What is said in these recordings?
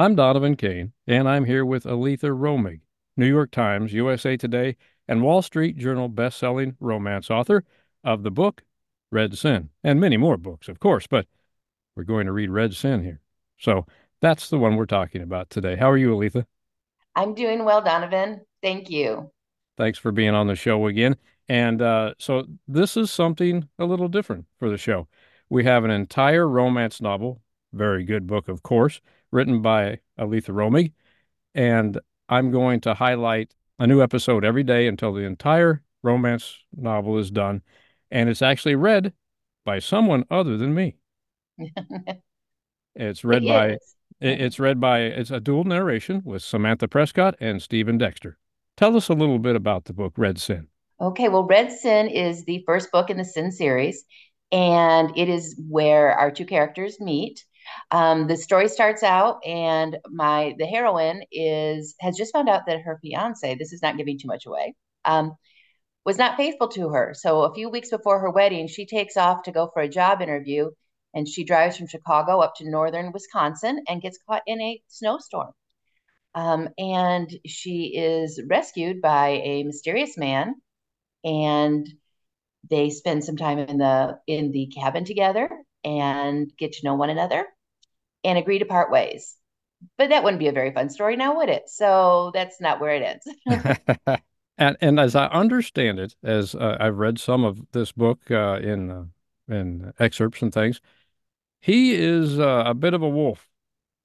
I'm Donovan Kane, and I'm here with Aleatha Romig, New York Times, USA Today, and Wall Street Journal best-selling romance author of the book Red Sin, and many more books, of course, but we're going to read Red Sin here. So that's the one we're talking about today. How are you, Aleatha? I'm doing well, Donovan. Thank you. Thanks for being on the show again. And uh, so this is something a little different for the show. We have an entire romance novel, very good book, of course, written by Aleatha Romig. And I'm going to highlight a new episode every day until the entire romance novel is done. And it's actually read by someone other than me. it's read It by is. it's read by it's a dual narration with Samantha Prescott and Stephen Dexter. Tell us a little bit about the book Red Sin. Okay, well, Red Sin is the first book in the Sin series, and it is where our two characters meet. Um, the story starts out, and my the heroine is has just found out that her fiance, this is not giving too much away, um, was not faithful to her. So a few weeks before her wedding, she takes off to go for a job interview, and she drives from Chicago up to northern Wisconsin and gets caught in a snowstorm. Um, and she is rescued by a mysterious man, and they spend some time in the in the cabin together and get to know one another and agree to part ways. But that wouldn't be a very fun story now, would it? So that's not where it ends. and and as I understand it, as uh, I've read some of this book uh, in uh, in excerpts and things, he is uh, a bit of a wolf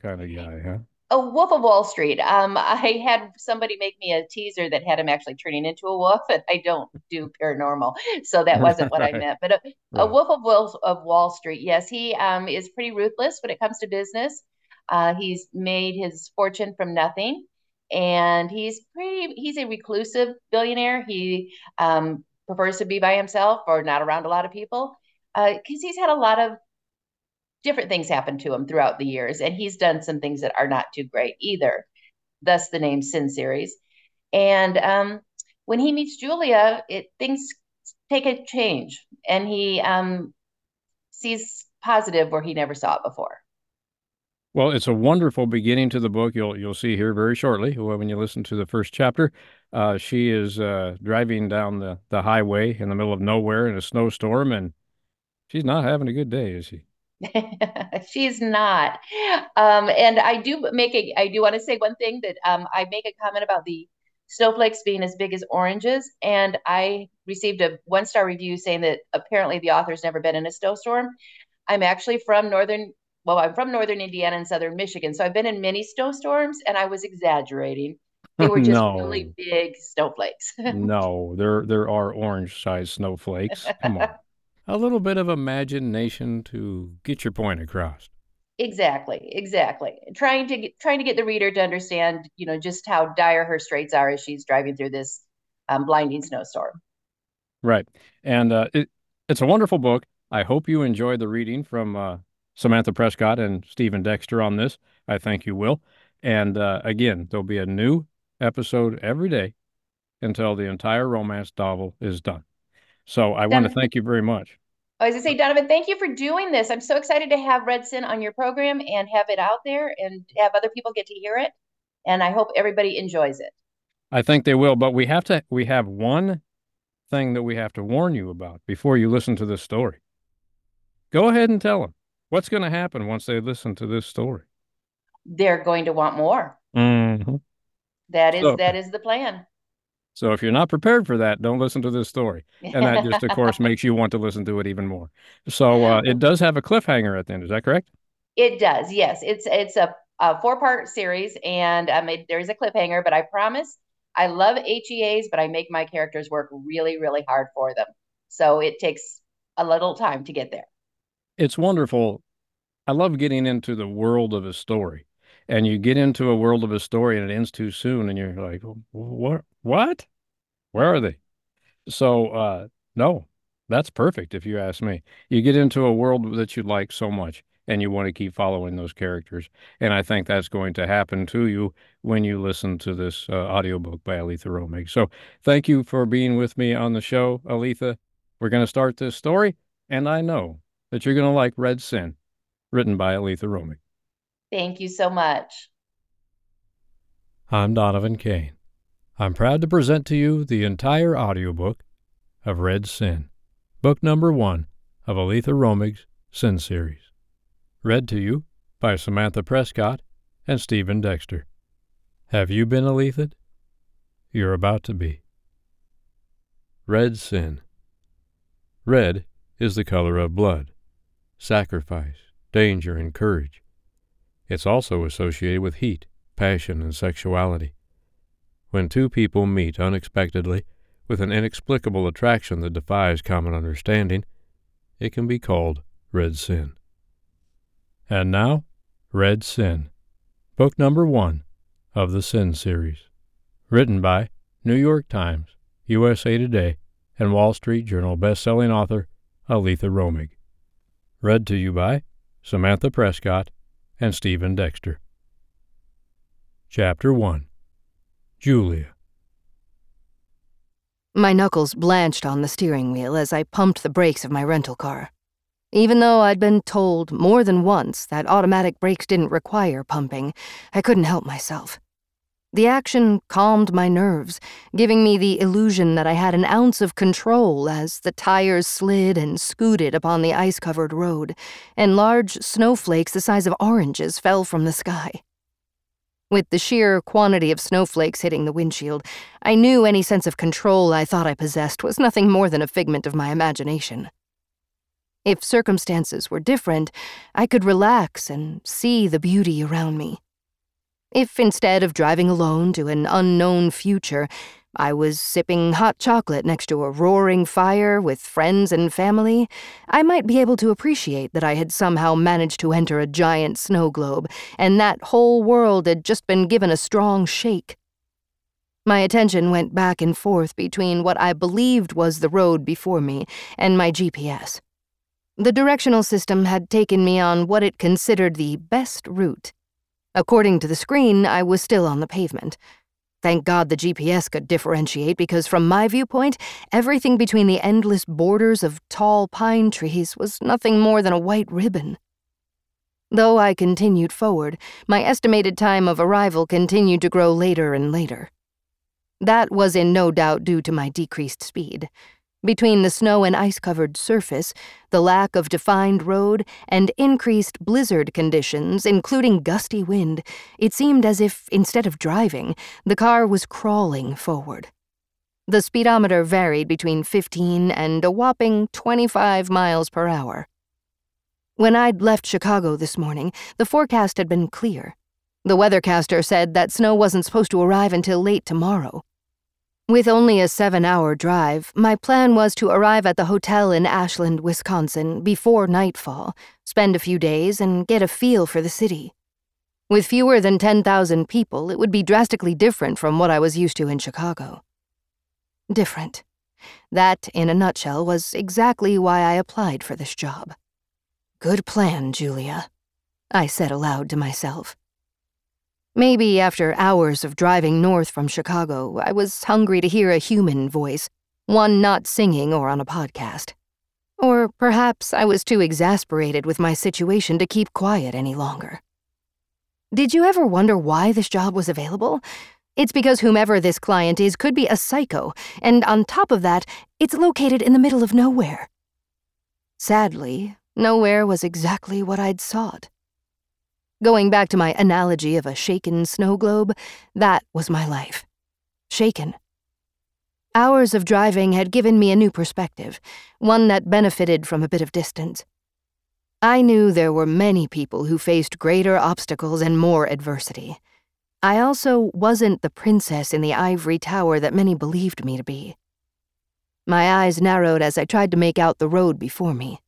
kind of guy, huh? A Wolf of Wall Street. Um, I had somebody make me a teaser that had him actually turning into a wolf, and I don't do paranormal, so that wasn't what I meant. But a, a. Wolf of Wall of Wall Street, yes, he um, is pretty ruthless when it comes to business. Uh, he's made his fortune from nothing, and he's pretty. He's a reclusive billionaire. He um, prefers to be by himself or not around a lot of people because uh, he's had a lot of different things happen to him throughout the years, and he's done some things that are not too great either. Thus, the name Sin Series. And um, when he meets Julia, it things take a change, and he um, sees positive where he never saw it before. Well, it's a wonderful beginning to the book. You'll you'll see here very shortly when you listen to the first chapter. Uh, she is uh, driving down the, the highway in the middle of nowhere in a snowstorm, and she's not having a good day, is she? She's not. Um, and I do make a, I do want to say one thing that um, I make a comment about the snowflakes being as big as oranges. And I received a one star review saying that apparently the author's never been in a snowstorm. I'm actually from northern, well, I'm from northern Indiana and southern Michigan. So I've been in many snowstorms and I was exaggerating. They were just really big snowflakes. no, there there are orange-sized snowflakes. Come on. A little bit of imagination to get your point across. Exactly, exactly. Trying to get, trying to get the reader to understand, you know, just how dire her straits are as she's driving through this um, blinding snowstorm. Right. And uh, it it's a wonderful book. I hope you enjoyed the reading from uh, Samantha Prescott and Stephen Dexter on this. I think you will. And uh, again, there'll be a new episode every day until the entire romance novel is done. So I want to thank you very much. I was gonna say, Donovan, thank you for doing this. I'm so excited to have Red Sin on your program and have it out there and have other people get to hear it. And I hope everybody enjoys it. I think they will, but we have to we have one thing that we have to warn you about before you listen to this story. Go ahead and tell them what's going to happen once they listen to this story. They're going to want more. hmm That is So, that is the plan. So if you're not prepared for that, don't listen to this story. And that just, of course, makes you want to listen to it even more. So uh, it does have a cliffhanger at the end. Is that correct? It does, yes. It's it's a, a four part series, and um, it, there's a cliffhanger. But I promise, I love HEAs, but I make my characters work really, really hard for them. So it takes a little time to get there. It's wonderful. I love getting into the world of a story. And you get into a world of a story and it ends too soon, and you're like, what? What? Where are they? So, uh, no, that's perfect if you ask me. You get into a world that you like so much and you want to keep following those characters. And I think that's going to happen to you when you listen to this uh, audiobook by Aleatha Romig. So thank you for being with me on the show, Aleatha. We're going to start this story, and I know that you're going to like Red Sin, written by Aleatha Romig. Thank you so much. I'm Donovan Kane. I'm proud to present to you the entire audiobook of Red Sin, book number one of Aleatha Romig's Sin series. Read to you by Samantha Prescott and Stephen Dexter. Have you been Aleatha? You're about to be. Red Sin. Red is the color of blood, sacrifice, danger, and courage. It's also associated with heat, passion, and sexuality. When two people meet unexpectedly with an inexplicable attraction that defies common understanding, it can be called Red Sin. And now, Red Sin, book number one of the Sin series, written by New York Times, USA Today, and Wall Street Journal best-selling author Aleatha Romig. Read to you by Samantha Prescott and Stephen Dexter. Chapter 1 Julia My knuckles blanched on the steering wheel as I pumped the brakes of my rental car. Even though I'd been told more than once that automatic brakes didn't require pumping, I couldn't help myself. The action calmed my nerves, giving me the illusion that I had an ounce of control as the tires slid and scooted upon the ice covered road, and large snowflakes the size of oranges fell from the sky. With the sheer quantity of snowflakes hitting the windshield, I knew any sense of control I thought I possessed was nothing more than a figment of my imagination. If circumstances were different, I could relax and see the beauty around me. If instead of driving alone to an unknown future, I was sipping hot chocolate next to a roaring fire with friends and family, I might be able to appreciate that I had somehow managed to enter a giant snow globe, and that whole world had just been given a strong shake. My attention went back and forth between what I believed was the road before me and my GPS. The directional system had taken me on what it considered the best route. According to the screen, I was still on the pavement. Thank God the GPS could differentiate because, from my viewpoint, everything between the endless borders of tall pine trees was nothing more than a white ribbon. Though I continued forward, my estimated time of arrival continued to grow later and later. That was in no doubt due to my decreased speed. Between the snow and ice covered surface, the lack of defined road, and increased blizzard conditions, including gusty wind, it seemed as if, instead of driving, the car was crawling forward. The speedometer varied between 15 and a whopping 25 miles per hour. When I'd left Chicago this morning, the forecast had been clear. The weathercaster said that snow wasn't supposed to arrive until late tomorrow. With only a seven hour drive, my plan was to arrive at the hotel in Ashland, Wisconsin before nightfall, spend a few days, and get a feel for the city. With fewer than 10,000 people, it would be drastically different from what I was used to in Chicago. Different. That, in a nutshell, was exactly why I applied for this job. Good plan, Julia, I said aloud to myself. Maybe after hours of driving north from Chicago, I was hungry to hear a human voice, one not singing or on a podcast. Or perhaps I was too exasperated with my situation to keep quiet any longer. Did you ever wonder why this job was available? It's because whomever this client is could be a psycho, and on top of that, it's located in the middle of nowhere. Sadly, nowhere was exactly what I'd sought. Going back to my analogy of a shaken snow globe, that was my life. Shaken. Hours of driving had given me a new perspective, one that benefited from a bit of distance. I knew there were many people who faced greater obstacles and more adversity. I also wasn't the princess in the ivory tower that many believed me to be. My eyes narrowed as I tried to make out the road before me.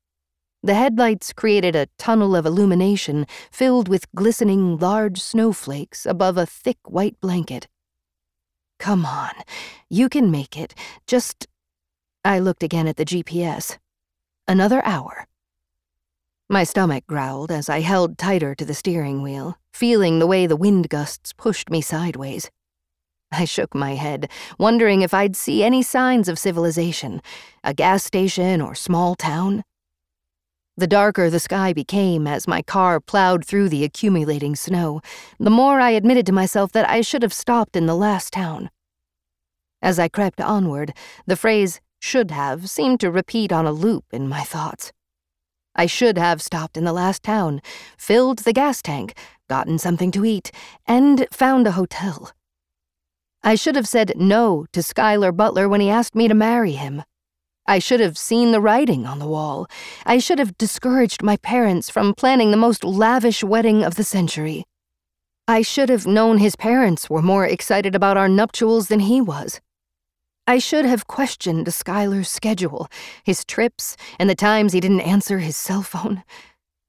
The headlights created a tunnel of illumination filled with glistening large snowflakes above a thick white blanket. Come on, you can make it. Just. I looked again at the GPS. Another hour. My stomach growled as I held tighter to the steering wheel, feeling the way the wind gusts pushed me sideways. I shook my head, wondering if I'd see any signs of civilization a gas station or small town. The darker the sky became as my car plowed through the accumulating snow, the more I admitted to myself that I should have stopped in the last town. As I crept onward, the phrase should have seemed to repeat on a loop in my thoughts. I should have stopped in the last town, filled the gas tank, gotten something to eat, and found a hotel. I should have said no to Schuyler Butler when he asked me to marry him. I should have seen the writing on the wall. I should have discouraged my parents from planning the most lavish wedding of the century. I should have known his parents were more excited about our nuptials than he was. I should have questioned Schuyler's schedule, his trips, and the times he didn't answer his cell phone.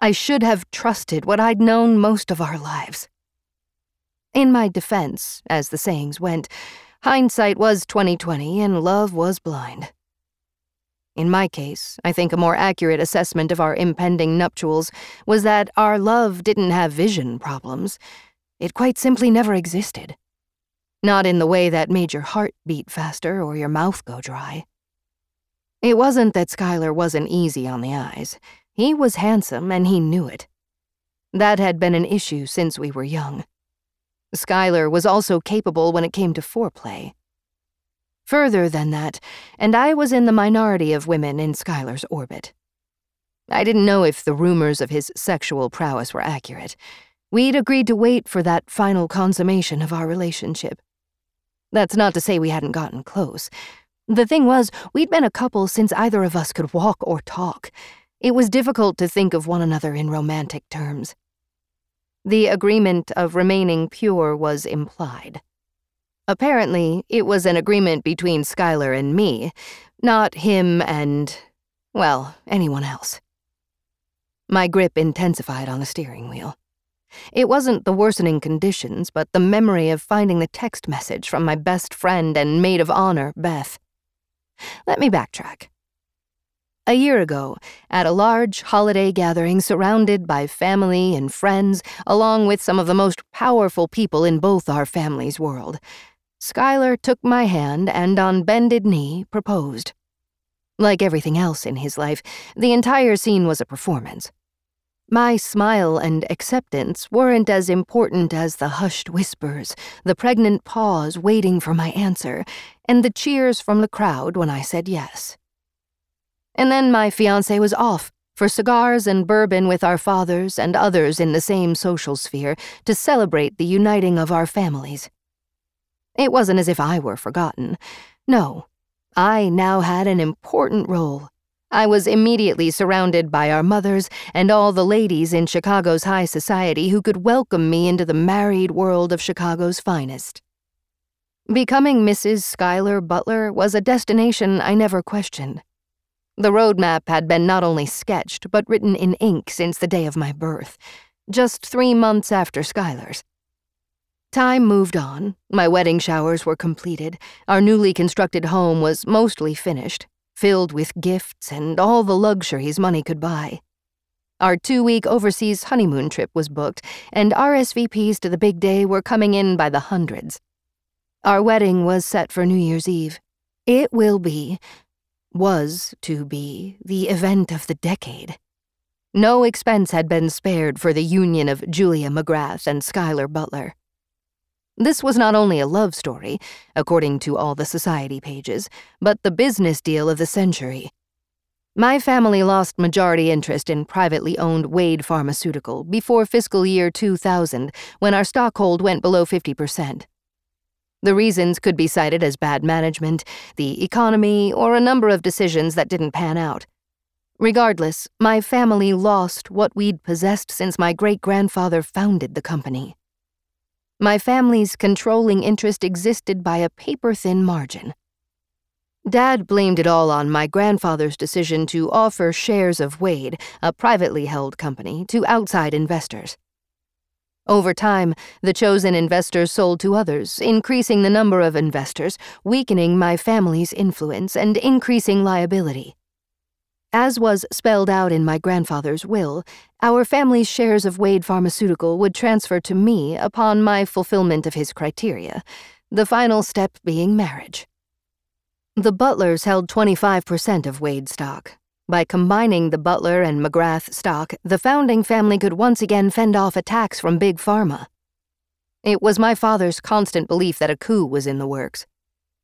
I should have trusted what I'd known most of our lives. In my defense, as the sayings went, hindsight was 2020 and love was blind. In my case, I think a more accurate assessment of our impending nuptials was that our love didn't have vision problems. It quite simply never existed. Not in the way that made your heart beat faster or your mouth go dry. It wasn't that Schuyler wasn't easy on the eyes. He was handsome and he knew it. That had been an issue since we were young. Schuyler was also capable when it came to foreplay. Further than that, and I was in the minority of women in Schuyler's orbit. I didn't know if the rumors of his sexual prowess were accurate. We'd agreed to wait for that final consummation of our relationship. That's not to say we hadn't gotten close. The thing was, we'd been a couple since either of us could walk or talk. It was difficult to think of one another in romantic terms. The agreement of remaining pure was implied. Apparently, it was an agreement between Schuyler and me, not him and, well, anyone else. My grip intensified on the steering wheel. It wasn't the worsening conditions, but the memory of finding the text message from my best friend and maid of honor, Beth. Let me backtrack. A year ago, at a large holiday gathering surrounded by family and friends, along with some of the most powerful people in both our family's world, Schuyler took my hand and, on bended knee, proposed. Like everything else in his life, the entire scene was a performance. My smile and acceptance weren't as important as the hushed whispers, the pregnant pause waiting for my answer, and the cheers from the crowd when I said yes. And then my fiance was off for cigars and bourbon with our fathers and others in the same social sphere to celebrate the uniting of our families. It wasn't as if I were forgotten. No, I now had an important role I was immediately surrounded by our mothers and all the ladies in Chicago's high society who could welcome me into the married world of Chicago's finest. Becoming Mrs. Schuyler Butler was a destination I never questioned. The roadmap had been not only sketched, but written in ink since the day of my birth, just three months after Schuyler's. Time moved on, my wedding showers were completed, our newly constructed home was mostly finished, filled with gifts and all the luxuries money could buy. Our two week overseas honeymoon trip was booked, and RSVPs to the big day were coming in by the hundreds. Our wedding was set for New Year's Eve. It will be, was to be, the event of the decade. No expense had been spared for the union of Julia McGrath and Schuyler Butler. This was not only a love story, according to all the society pages, but the business deal of the century. My family lost majority interest in privately owned Wade Pharmaceutical before fiscal year 2000, when our stockhold went below 50%. The reasons could be cited as bad management, the economy, or a number of decisions that didn't pan out. Regardless, my family lost what we'd possessed since my great grandfather founded the company. My family's controlling interest existed by a paper thin margin. Dad blamed it all on my grandfather's decision to offer shares of Wade, a privately held company, to outside investors. Over time, the chosen investors sold to others, increasing the number of investors, weakening my family's influence, and increasing liability. As was spelled out in my grandfather's will, our family's shares of Wade Pharmaceutical would transfer to me upon my fulfillment of his criteria, the final step being marriage. The Butlers held 25% of Wade stock. By combining the Butler and McGrath stock, the founding family could once again fend off attacks from Big Pharma. It was my father's constant belief that a coup was in the works.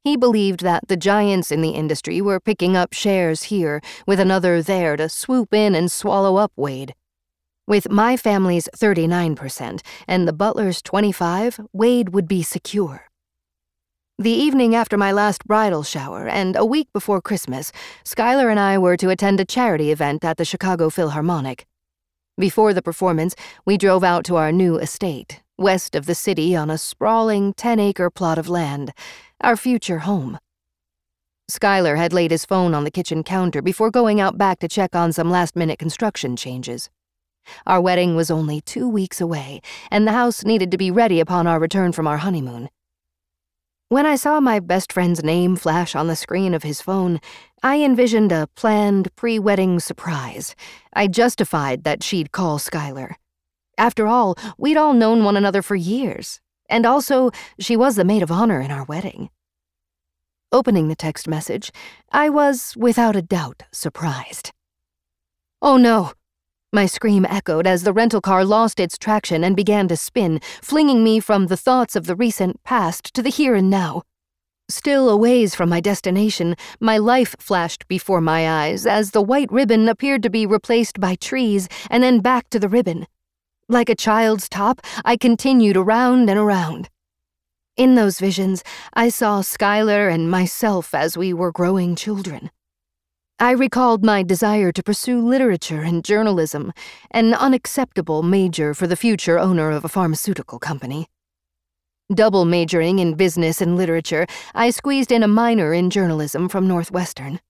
He believed that the giants in the industry were picking up shares here, with another there to swoop in and swallow up Wade. With my family's 39% and the butler's 25, Wade would be secure. The evening after my last bridal shower and a week before Christmas, Skylar and I were to attend a charity event at the Chicago Philharmonic. Before the performance, we drove out to our new estate, west of the city on a sprawling 10 acre plot of land, our future home. Skylar had laid his phone on the kitchen counter before going out back to check on some last minute construction changes. Our wedding was only two weeks away, and the house needed to be ready upon our return from our honeymoon. When I saw my best friend's name flash on the screen of his phone, I envisioned a planned pre wedding surprise. I justified that she'd call Skylar. After all, we'd all known one another for years, and also, she was the maid of honor in our wedding. Opening the text message, I was, without a doubt, surprised. Oh no! My scream echoed as the rental car lost its traction and began to spin, flinging me from the thoughts of the recent past to the here and now. Still a ways from my destination, my life flashed before my eyes as the white ribbon appeared to be replaced by trees and then back to the ribbon. Like a child's top, I continued around and around. In those visions, I saw Skylar and myself as we were growing children. I recalled my desire to pursue literature and journalism, an unacceptable major for the future owner of a pharmaceutical company. Double majoring in business and literature, I squeezed in a minor in journalism from Northwestern.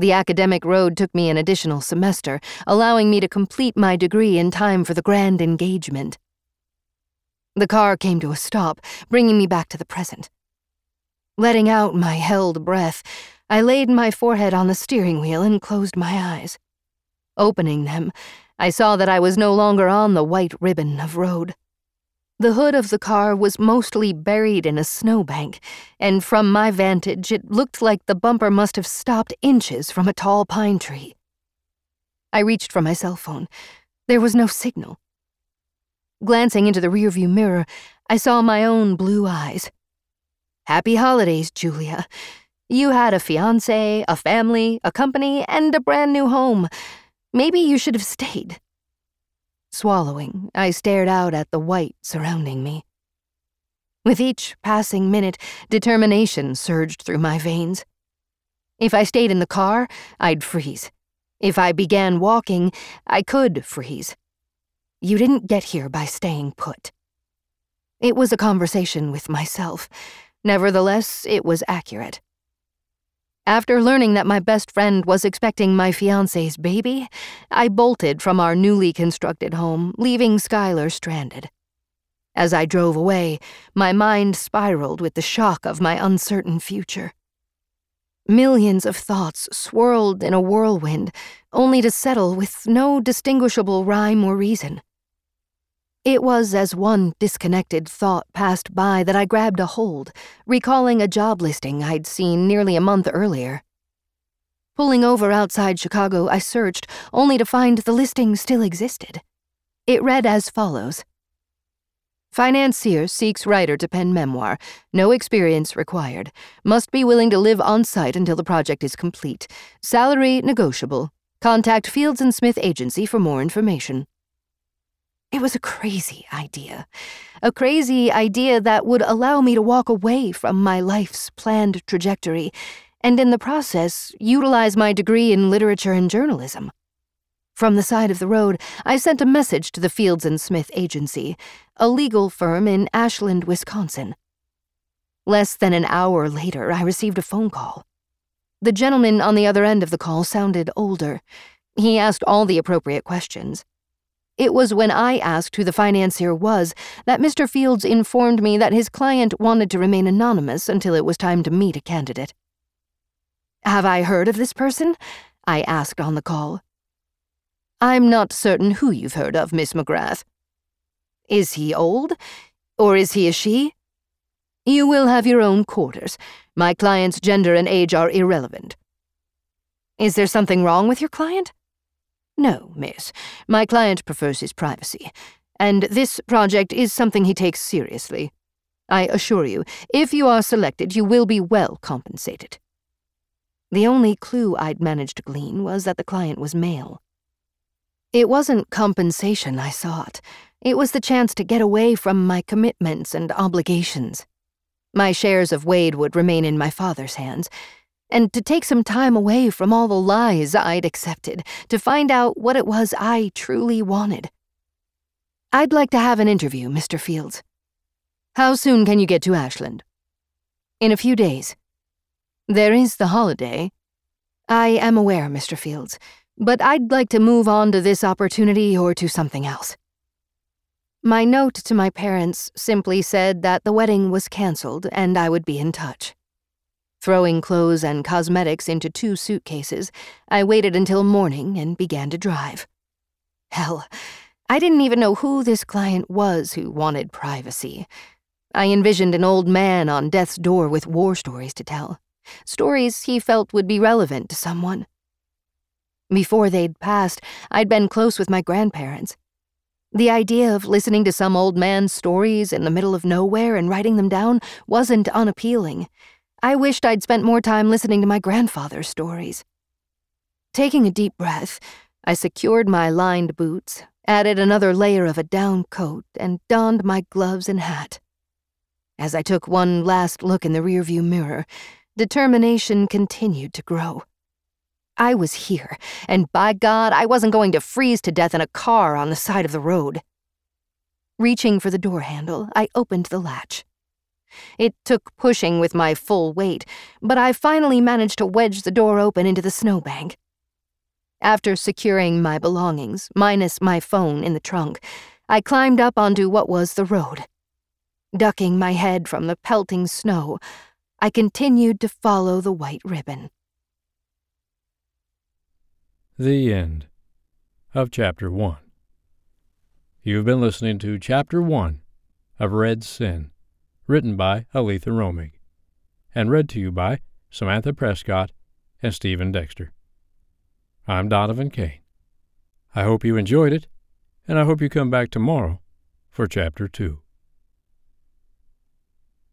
The academic road took me an additional semester, allowing me to complete my degree in time for the grand engagement. The car came to a stop, bringing me back to the present. Letting out my held breath, I laid my forehead on the steering wheel and closed my eyes. Opening them, I saw that I was no longer on the white ribbon of road. The hood of the car was mostly buried in a snowbank, and from my vantage, it looked like the bumper must have stopped inches from a tall pine tree. I reached for my cell phone. There was no signal. Glancing into the rearview mirror, I saw my own blue eyes. Happy holidays, Julia. You had a fiance, a family, a company, and a brand new home. Maybe you should have stayed. Swallowing, I stared out at the white surrounding me. With each passing minute, determination surged through my veins. If I stayed in the car, I'd freeze. If I began walking, I could freeze. You didn't get here by staying put. It was a conversation with myself. Nevertheless, it was accurate. After learning that my best friend was expecting my fiance's baby, I bolted from our newly constructed home, leaving Skylar stranded. As I drove away, my mind spiraled with the shock of my uncertain future. Millions of thoughts swirled in a whirlwind, only to settle with no distinguishable rhyme or reason. It was as one disconnected thought passed by that I grabbed a hold, recalling a job listing I'd seen nearly a month earlier. Pulling over outside Chicago, I searched, only to find the listing still existed. It read as follows Financier seeks writer to pen memoir. No experience required. Must be willing to live on site until the project is complete. Salary negotiable. Contact Fields and Smith Agency for more information. It was a crazy idea. A crazy idea that would allow me to walk away from my life's planned trajectory, and in the process, utilize my degree in literature and journalism. From the side of the road, I sent a message to the Fields and Smith Agency, a legal firm in Ashland, Wisconsin. Less than an hour later, I received a phone call. The gentleman on the other end of the call sounded older. He asked all the appropriate questions. It was when I asked who the financier was that Mr. Fields informed me that his client wanted to remain anonymous until it was time to meet a candidate. Have I heard of this person? I asked on the call. I'm not certain who you've heard of, Miss McGrath. Is he old? Or is he a she? You will have your own quarters. My client's gender and age are irrelevant. Is there something wrong with your client? No, miss. My client prefers his privacy, and this project is something he takes seriously. I assure you, if you are selected, you will be well compensated. The only clue I'd managed to glean was that the client was male. It wasn't compensation I sought. It was the chance to get away from my commitments and obligations. My shares of Wade would remain in my father's hands, and to take some time away from all the lies I'd accepted to find out what it was I truly wanted. I'd like to have an interview, Mr. Fields. How soon can you get to Ashland? In a few days. There is the holiday. I am aware, Mr. Fields, but I'd like to move on to this opportunity or to something else. My note to my parents simply said that the wedding was cancelled and I would be in touch. Throwing clothes and cosmetics into two suitcases, I waited until morning and began to drive. Hell, I didn't even know who this client was who wanted privacy. I envisioned an old man on death's door with war stories to tell, stories he felt would be relevant to someone. Before they'd passed, I'd been close with my grandparents. The idea of listening to some old man's stories in the middle of nowhere and writing them down wasn't unappealing. I wished I'd spent more time listening to my grandfather's stories. Taking a deep breath, I secured my lined boots, added another layer of a down coat, and donned my gloves and hat. As I took one last look in the rearview mirror, determination continued to grow. I was here, and by God, I wasn't going to freeze to death in a car on the side of the road. Reaching for the door handle, I opened the latch. It took pushing with my full weight, but I finally managed to wedge the door open into the snowbank. After securing my belongings, minus my phone in the trunk, I climbed up onto what was the road. Ducking my head from the pelting snow, I continued to follow the white ribbon. The end of Chapter 1. You've been listening to Chapter 1 of Red Sin written by Aleatha Romig, and read to you by Samantha Prescott and Stephen Dexter. I'm Donovan Kane. I hope you enjoyed it, and I hope you come back tomorrow for Chapter 2.